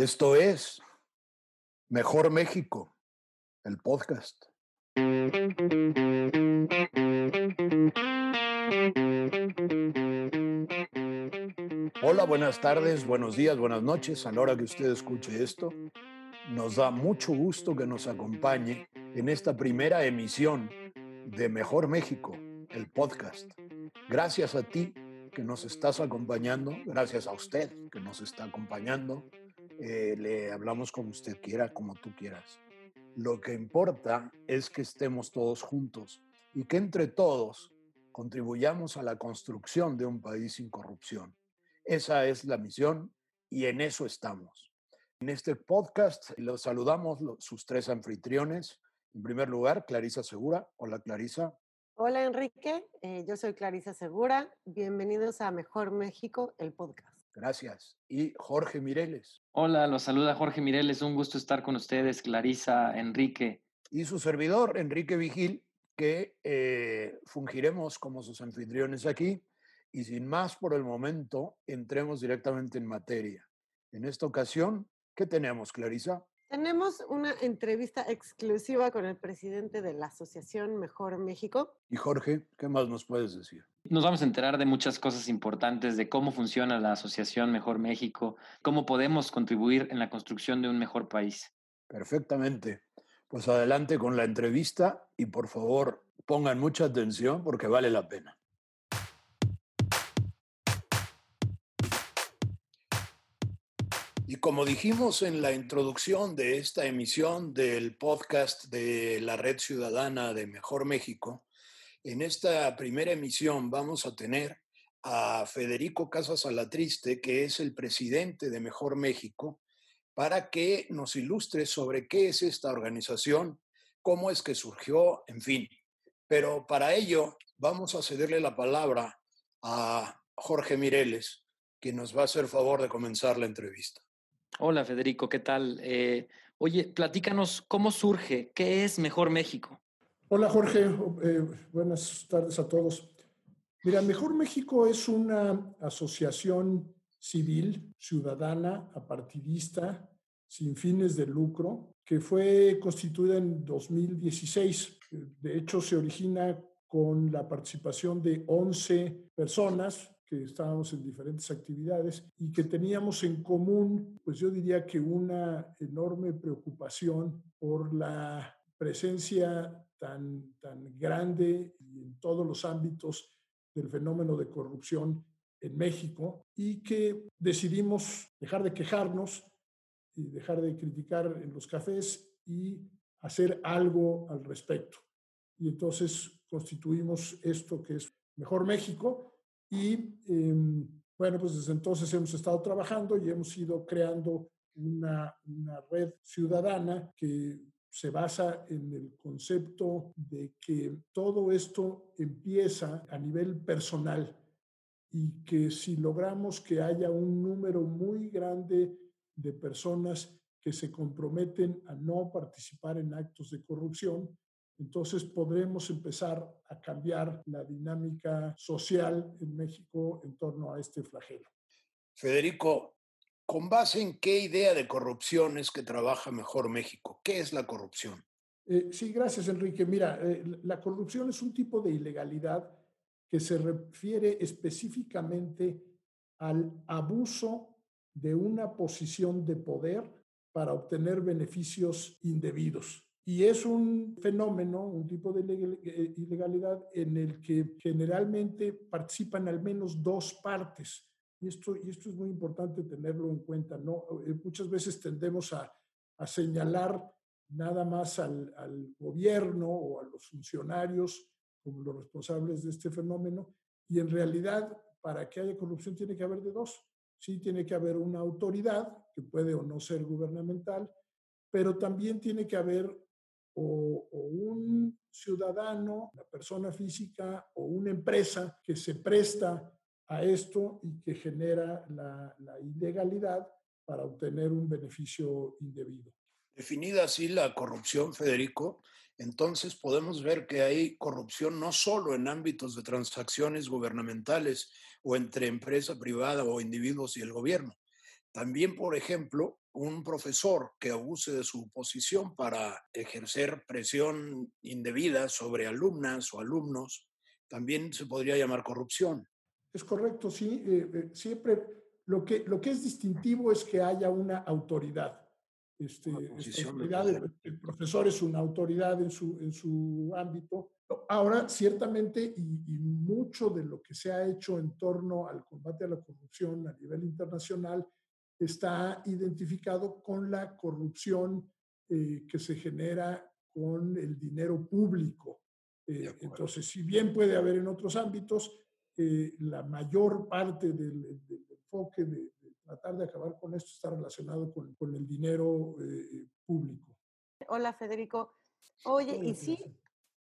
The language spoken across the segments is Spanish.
Esto es Mejor México, el podcast. Hola, buenas tardes, buenos días, buenas noches. A la hora que usted escuche esto, nos da mucho gusto que nos acompañe en esta primera emisión de Mejor México, el podcast. Gracias a ti que nos estás acompañando, gracias a usted que nos está acompañando eh, le hablamos como usted quiera, como tú quieras. Lo que importa es que estemos todos juntos y que entre todos contribuyamos a la construcción de un país sin corrupción. Esa es la misión y en eso estamos. En este podcast los saludamos sus tres anfitriones. En primer lugar, Clarisa Segura. Hola, Clarisa. Hola, Enrique. Eh, yo soy Clarisa Segura. Bienvenidos a Mejor México, el podcast. Gracias. Y Jorge Mireles. Hola, los saluda Jorge Mireles. Un gusto estar con ustedes, Clarisa, Enrique. Y su servidor, Enrique Vigil, que eh, fungiremos como sus anfitriones aquí. Y sin más por el momento, entremos directamente en materia. En esta ocasión, ¿qué tenemos, Clarisa? Tenemos una entrevista exclusiva con el presidente de la Asociación Mejor México. Y Jorge, ¿qué más nos puedes decir? Nos vamos a enterar de muchas cosas importantes, de cómo funciona la Asociación Mejor México, cómo podemos contribuir en la construcción de un mejor país. Perfectamente. Pues adelante con la entrevista y por favor pongan mucha atención porque vale la pena. Y como dijimos en la introducción de esta emisión del podcast de la Red Ciudadana de Mejor México, en esta primera emisión vamos a tener a Federico Casas Alatriste, que es el presidente de Mejor México, para que nos ilustre sobre qué es esta organización, cómo es que surgió, en fin. Pero para ello vamos a cederle la palabra a Jorge Mireles, que nos va a hacer favor de comenzar la entrevista. Hola Federico, ¿qué tal? Eh, oye, platícanos cómo surge, qué es Mejor México. Hola Jorge, eh, buenas tardes a todos. Mira, Mejor México es una asociación civil, ciudadana, apartidista, sin fines de lucro, que fue constituida en 2016. De hecho, se origina con la participación de 11 personas que estábamos en diferentes actividades y que teníamos en común, pues yo diría que una enorme preocupación por la presencia tan, tan grande en todos los ámbitos del fenómeno de corrupción en México y que decidimos dejar de quejarnos y dejar de criticar en los cafés y hacer algo al respecto. Y entonces constituimos esto que es Mejor México, y em, bueno, pues desde entonces hemos estado trabajando y hemos ido creando una, una red ciudadana que se basa en el concepto de que todo esto empieza a nivel personal y que si logramos que haya un número muy grande de personas que se comprometen a no participar en actos de corrupción, entonces podremos empezar a cambiar la dinámica social en México en torno a este flagelo. Federico, ¿con base en qué idea de corrupción es que trabaja mejor México? ¿Qué es la corrupción? Eh, sí, gracias Enrique. Mira, eh, la corrupción es un tipo de ilegalidad que se refiere específicamente al abuso de una posición de poder para obtener beneficios indebidos. Y es un fenómeno, un tipo de eh, ilegalidad en el que generalmente participan al menos dos partes. Y esto, y esto es muy importante tenerlo en cuenta. ¿no? Eh, muchas veces tendemos a, señalar nada más al, al, gobierno o a los funcionarios como los responsables de este fenómeno. Y en realidad, para que haya corrupción tiene que haber de dos. Sí, tiene que haber una autoridad, que puede o no ser gubernamental, pero también tiene que haber o, un ciudadano, una persona física o una empresa que se presta a esto y que genera la, la ilegalidad para obtener un beneficio indebido. Definida así la corrupción, Federico, entonces podemos ver que hay corrupción no solo en ámbitos de transacciones gubernamentales o entre empresa privada o individuos y el gobierno, También, por ejemplo, un profesor que abuse de su posición para ejercer presión indebida sobre alumnas o alumnos, también se podría llamar corrupción. Es correcto, sí. Eh, eh, siempre lo que, lo que es distintivo es que haya una autoridad. Este, el, profesor es una autoridad en su, en su ámbito. Ahora, ciertamente, y, y, mucho de lo que se ha hecho en torno al combate a la corrupción a nivel internacional está identificado con la corrupción eh, que se genera con el dinero público. Eh, entonces, si bien puede haber en otros ámbitos, eh, la mayor parte del, enfoque de, tratar de acabar con esto está relacionado con, con el dinero público. Hola, Federico. Oye, ¿y si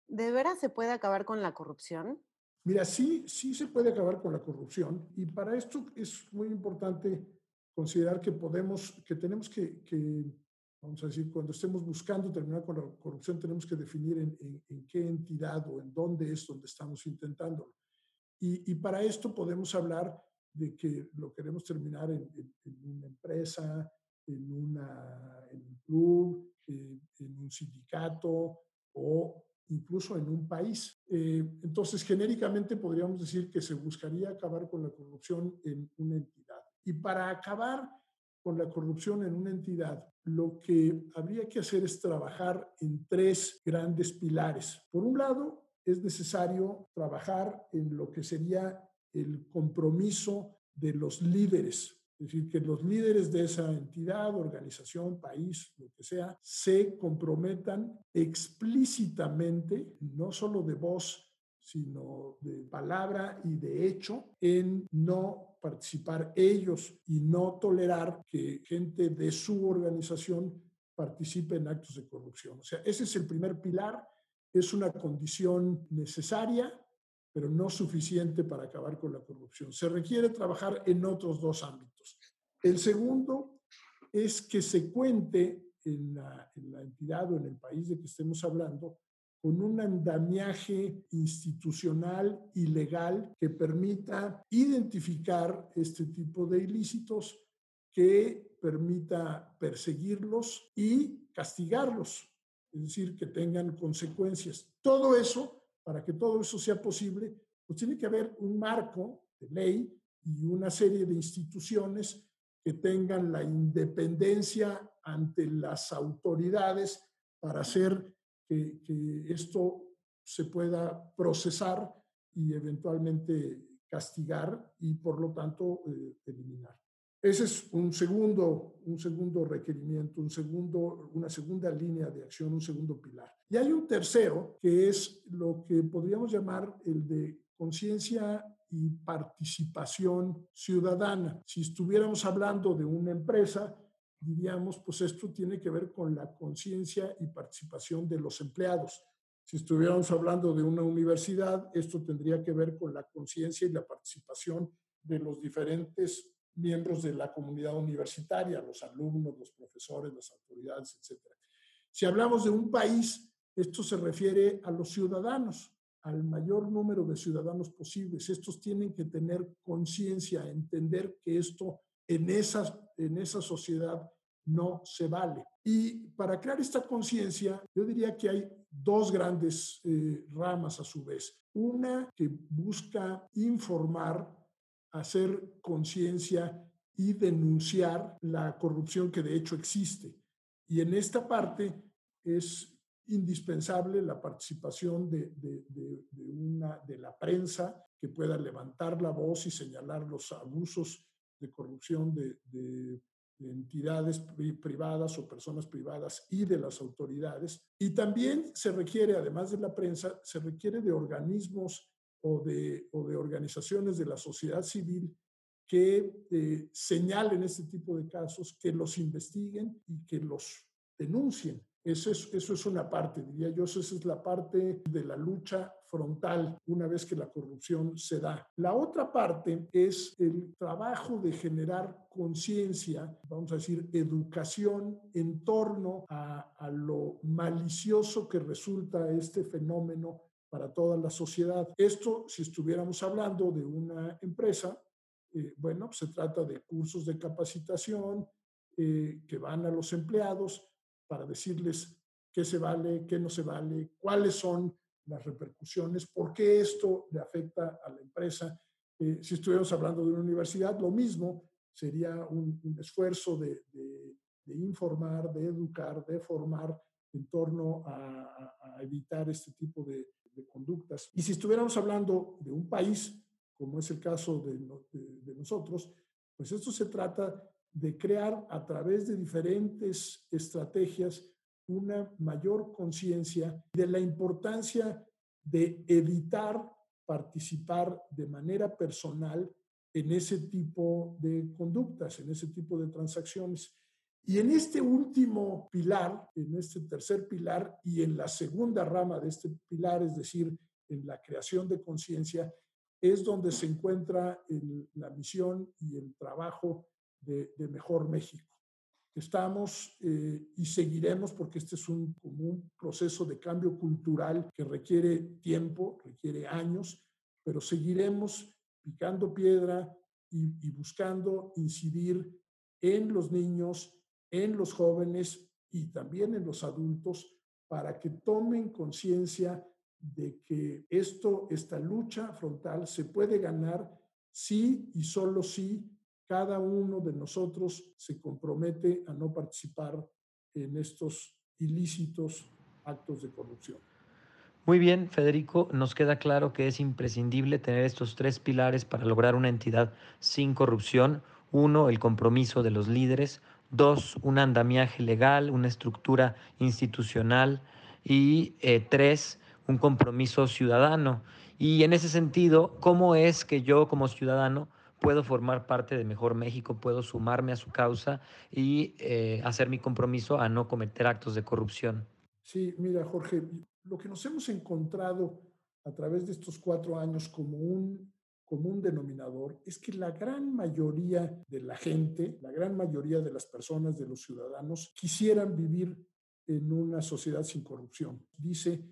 de veras se puede acabar con la corrupción? Mira, sí, sí se puede acabar con la corrupción y para esto es muy importante considerar que podemos, que tenemos que, vamos a decir, cuando estemos buscando terminar con la corrupción, tenemos que definir en, qué entidad o en dónde es donde estamos intentándolo. Y, para esto podemos hablar de que lo queremos terminar en, una empresa, en, una, en un club, en un sindicato o incluso en un país. Eh, entonces, genéricamente podríamos decir que se buscaría acabar con la corrupción en una entidad. Y para acabar con la corrupción en una entidad, lo que habría que hacer es trabajar en tres grandes pilares. Por un lado, es necesario trabajar en lo que sería el compromiso de los líderes, es decir, que los líderes de esa entidad, organización, país, lo que sea, se comprometan explícitamente, no solo de voz, sino de palabra y de hecho, en no participar ellos y no tolerar que gente de su organización participe en actos de corrupción. O sea, ese es el primer pilar, es una condición necesaria, pero no suficiente para acabar con la corrupción. Se requiere trabajar en otros dos ámbitos. El segundo es que se cuente en la, en la entidad o en el país de que estemos hablando con un andamiaje institucional y legal que permita identificar este tipo de ilícitos, que permita perseguirlos y castigarlos, es decir, que tengan consecuencias. Todo eso, para que todo eso sea posible, pues tiene que haber un marco de ley y una serie de instituciones que tengan la independencia ante las autoridades para hacer que, esto se pueda procesar y eventualmente castigar y por lo tanto eh, eliminar. Ese es un segundo, un segundo requerimiento, un segundo, una segunda línea de acción, un segundo pilar. Y hay un tercero, que es lo que podríamos llamar el de conciencia y participación ciudadana. Si estuviéramos hablando de una empresa, diríamos, pues esto tiene que ver con la conciencia y participación de los empleados. Si estuviéramos hablando de una universidad, esto tendría que ver con la conciencia y la participación de los diferentes miembros de la comunidad universitaria, los alumnos, los profesores, las autoridades, etc. Si hablamos de un país, esto se refiere a los ciudadanos, al mayor número de ciudadanos posibles. Estos tienen que tener conciencia, entender que esto en esa, en esa sociedad no se vale. Y para crear esta conciencia, yo diría que hay dos grandes eh, ramas a su vez. Una que busca informar, hacer conciencia y denunciar la corrupción que de hecho existe. Y en esta parte es indispensable la participación de, una, de la prensa que pueda levantar la voz y señalar los abusos de corrupción de, de, entidades privadas o personas privadas y de las autoridades. Y también se requiere, además de la prensa, se requiere de organismos o de, o de organizaciones de la sociedad civil que eh, señalen este tipo de casos, que los investiguen y que los denuncien. Eso es, eso es una parte, diría yo, esa es la parte de la lucha frontal una vez que la corrupción se da. La otra parte es el trabajo de generar conciencia, vamos a decir, educación en torno a, lo malicioso que resulta este fenómeno para toda la sociedad. Esto, si estuviéramos hablando de una empresa, Eh, bueno, pues, se trata de cursos de capacitación eh, que van a los empleados para decirles qué se vale, qué no se vale, cuáles son las repercusiones, por qué esto le afecta a la empresa. Eh, si estuviéramos hablando de una universidad, lo mismo, sería un, esfuerzo de, informar, de educar, de formar en torno a, evitar este tipo de, conductas. Y si estuviéramos hablando de un país, como es el caso de, de nosotros, pues esto se trata de crear a través de diferentes estrategias una mayor conciencia de la importancia de evitar participar de manera personal en ese tipo de conductas, en ese tipo de transacciones. Y en este último pilar, en este tercer pilar y en la segunda rama de este pilar, es decir, en la creación de conciencia, es donde se encuentra la misión y el trabajo de, Mejor México. Estamos eh, y seguiremos porque este es un, un proceso de cambio cultural que requiere tiempo, requiere años, pero seguiremos picando piedra y, y buscando incidir en los niños, en los jóvenes y también en los adultos para que tomen conciencia de que esto, esta lucha frontal se puede ganar si y solo si cada uno de nosotros se compromete a no participar en estos ilícitos actos de corrupción. Muy bien, Federico, nos queda claro que es imprescindible tener estos tres pilares para lograr una entidad sin corrupción. Uno, el compromiso de los líderes. Dos, un andamiaje legal, una estructura institucional. Y eh, tres, un compromiso ciudadano. Y en ese sentido, ¿cómo es que yo como ciudadano puedo formar parte de Mejor México, puedo sumarme a su causa y eh, hacer mi compromiso a no cometer actos de corrupción. Sí, mira, Jorge, lo que nos hemos encontrado a través de estos cuatro años como un común denominador es que la gran mayoría de la gente, la gran mayoría de las personas, de los ciudadanos, quisieran vivir en una sociedad sin corrupción. Dice,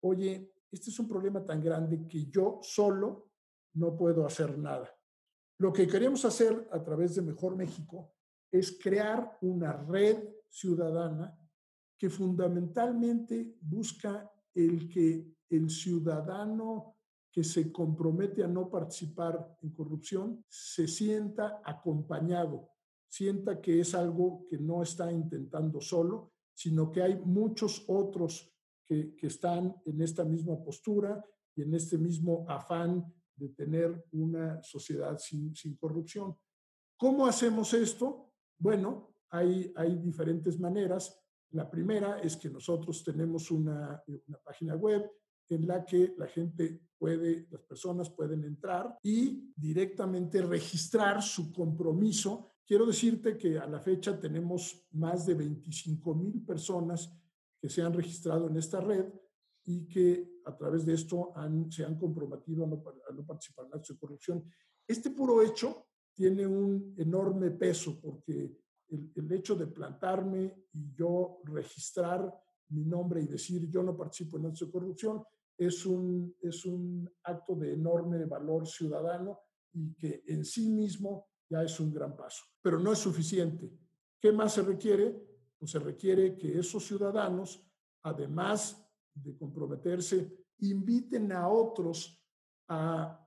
oye, este es un problema tan grande que yo solo no puedo hacer nada. Lo que queremos hacer a través de Mejor México es crear una red ciudadana que fundamentalmente busca el que el ciudadano que se compromete a no participar en corrupción se sienta acompañado, sienta que es algo que no está intentando solo, sino que hay muchos otros que, que están en esta misma postura y en este mismo afán de tener una sociedad sin, corrupción. ¿Cómo hacemos esto? Bueno, hay, hay diferentes maneras. La primera es que nosotros tenemos una, una página web en la que la gente puede, las personas pueden entrar y directamente registrar su compromiso. Quiero decirte que a la fecha tenemos más de 25 mil personas que se han registrado en esta red y que a través de esto se han comprometido a no, participar en actos de corrupción. Este puro hecho tiene un enorme peso porque el, el, hecho de plantarme y yo registrar mi nombre y decir yo no participo en actos de corrupción es un, es un acto de enorme valor ciudadano y que en sí mismo ya es un gran paso. Pero no es suficiente. ¿Qué más se requiere? Pues se requiere que esos ciudadanos, además de comprometerse, inviten a otros a,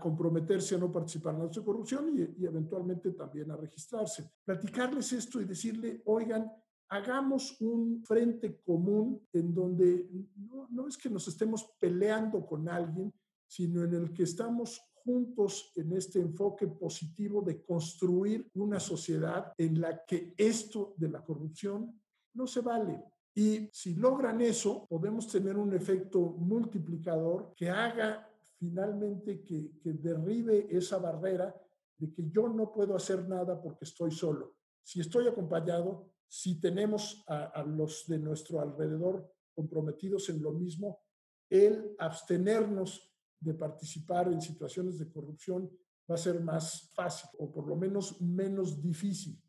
comprometerse a no participar en actos de corrupción y, eventualmente también a registrarse. Platicarles esto y decirle, oigan, hagamos un frente común en donde no, no, es que nos estemos peleando con alguien, sino en el que estamos juntos en este enfoque positivo de construir una sociedad en la que esto de la corrupción no se vale. Y si logran eso, podemos tener un efecto multiplicador que haga finalmente que, derribe esa barrera de que yo no puedo hacer nada porque estoy solo. Si estoy acompañado, si tenemos a, a, los de nuestro alrededor comprometidos en lo mismo, el abstenernos de participar en situaciones de corrupción va a ser más fácil o por lo menos menos difícil.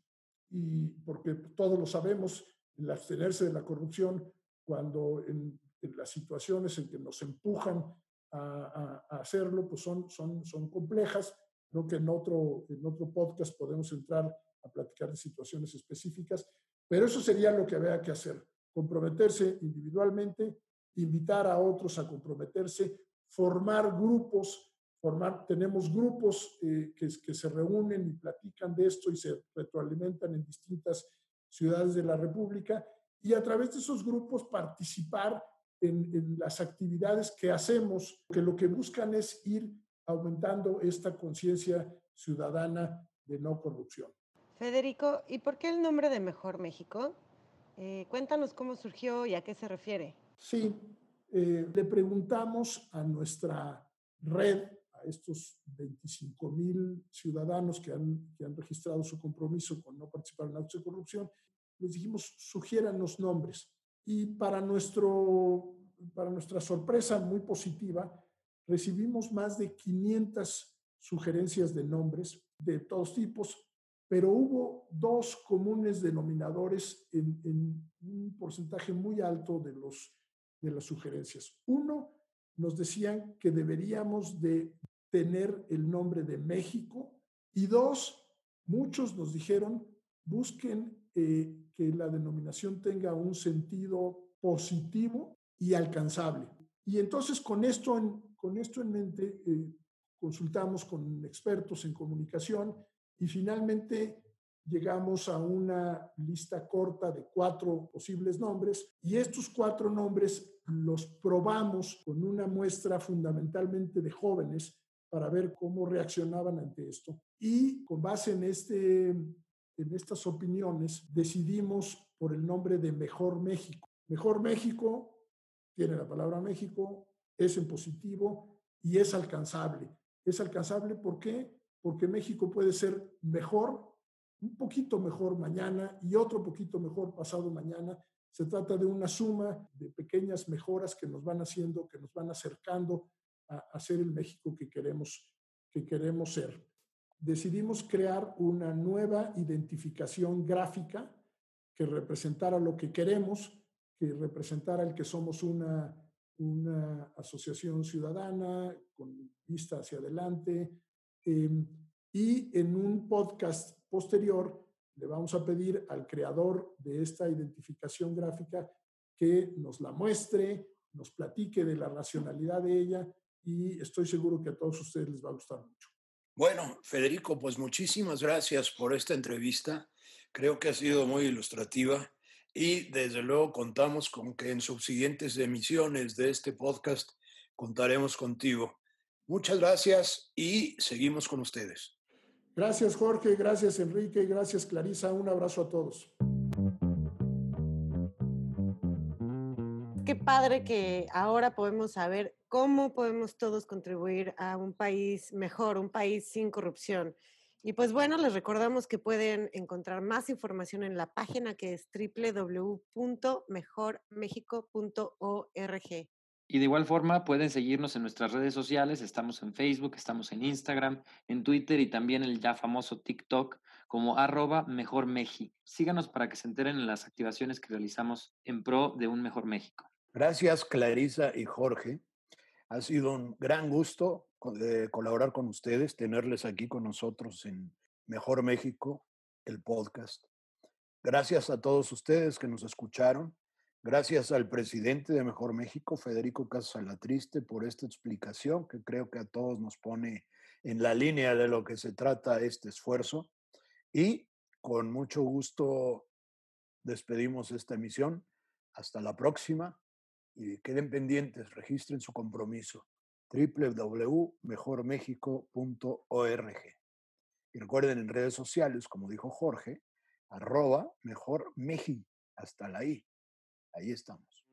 Y porque todos lo sabemos, el abstenerse de la corrupción cuando en, las situaciones en que nos empujan a, hacerlo, pues son, son, son complejas, Creo que en otro, en otro podcast podemos entrar a platicar de situaciones específicas, pero eso sería lo que había que hacer, comprometerse individualmente, invitar a otros a comprometerse, formar grupos, formar, tenemos grupos eh, que, que se reúnen y platican de esto y se retroalimentan en distintas ciudades de la República y a través de esos grupos participar en, en, las actividades que hacemos, que lo que buscan es ir aumentando esta conciencia ciudadana de no corrupción. Federico, ¿y por qué el nombre de Mejor México? Eh, cuéntanos cómo surgió y a qué se refiere. Sí, eh, le preguntamos a nuestra red, a estos 25 mil ciudadanos que han, que han registrado su compromiso con no participar en actos de corrupción, les dijimos, sugieran los nombres. Y para, nuestro, para nuestra sorpresa muy positiva, recibimos más de 500 sugerencias de nombres de todos tipos, pero hubo dos comunes denominadores en, en un porcentaje muy alto de, los, de las sugerencias. Uno, nos decían que deberíamos de tener el nombre de México y dos, muchos nos dijeron, busquen eh, que la denominación tenga un sentido positivo y alcanzable. Y entonces con esto en, con esto en mente eh, consultamos con expertos en comunicación y finalmente llegamos a una lista corta de cuatro posibles nombres y estos cuatro nombres los probamos con una muestra fundamentalmente de jóvenes para ver cómo reaccionaban ante esto. Y con base en, este, en estas opiniones decidimos por el nombre de Mejor México. Mejor México tiene la palabra México, es en positivo y es alcanzable. Es alcanzable ¿por qué? Porque México puede ser mejor, un poquito mejor mañana y otro poquito mejor pasado mañana. Se trata de una suma de pequeñas mejoras que nos van haciendo, que nos van acercando a, ser el México que queremos, que queremos ser. Decidimos crear una nueva identificación gráfica que representara lo que queremos, que representara el que somos una una asociación ciudadana con vista hacia adelante. Eh, y en un podcast posterior le vamos a pedir al creador de esta identificación gráfica que nos la muestre, nos platique de la racionalidad de ella y estoy seguro que a todos ustedes les va a gustar mucho. Bueno, Federico, pues muchísimas gracias por esta entrevista. Creo que ha sido muy ilustrativa y desde luego contamos con que en subsiguientes emisiones de este podcast contaremos contigo. Muchas gracias y seguimos con ustedes. Gracias Jorge, gracias Enrique, gracias Clarisa, un abrazo a todos. Padre que ahora podemos saber cómo podemos todos contribuir a un país mejor, un país sin corrupción. Y pues bueno, les recordamos que pueden encontrar más información en la página que es www.mejormexico.org. Y de igual forma pueden seguirnos en nuestras redes sociales, estamos en Facebook, estamos en Instagram, en Twitter y también el ya famoso TikTok como arroba mejor Síganos para que se enteren en las activaciones que realizamos en pro de un mejor México. Gracias Clarisa y Jorge. Ha sido un gran gusto de colaborar con ustedes, tenerles aquí con nosotros en Mejor México, el podcast. Gracias a todos ustedes que nos escucharon. Gracias al presidente de Mejor México, Federico Casalatriste, por esta explicación que creo que a todos nos pone en la línea de lo que se trata este esfuerzo. Y con mucho gusto despedimos esta emisión. Hasta la próxima y queden pendientes, registren su compromiso www.mejormexico.org. Y recuerden en redes sociales, como dijo Jorge, arroba mejor Meji, hasta la I. Ahí estamos.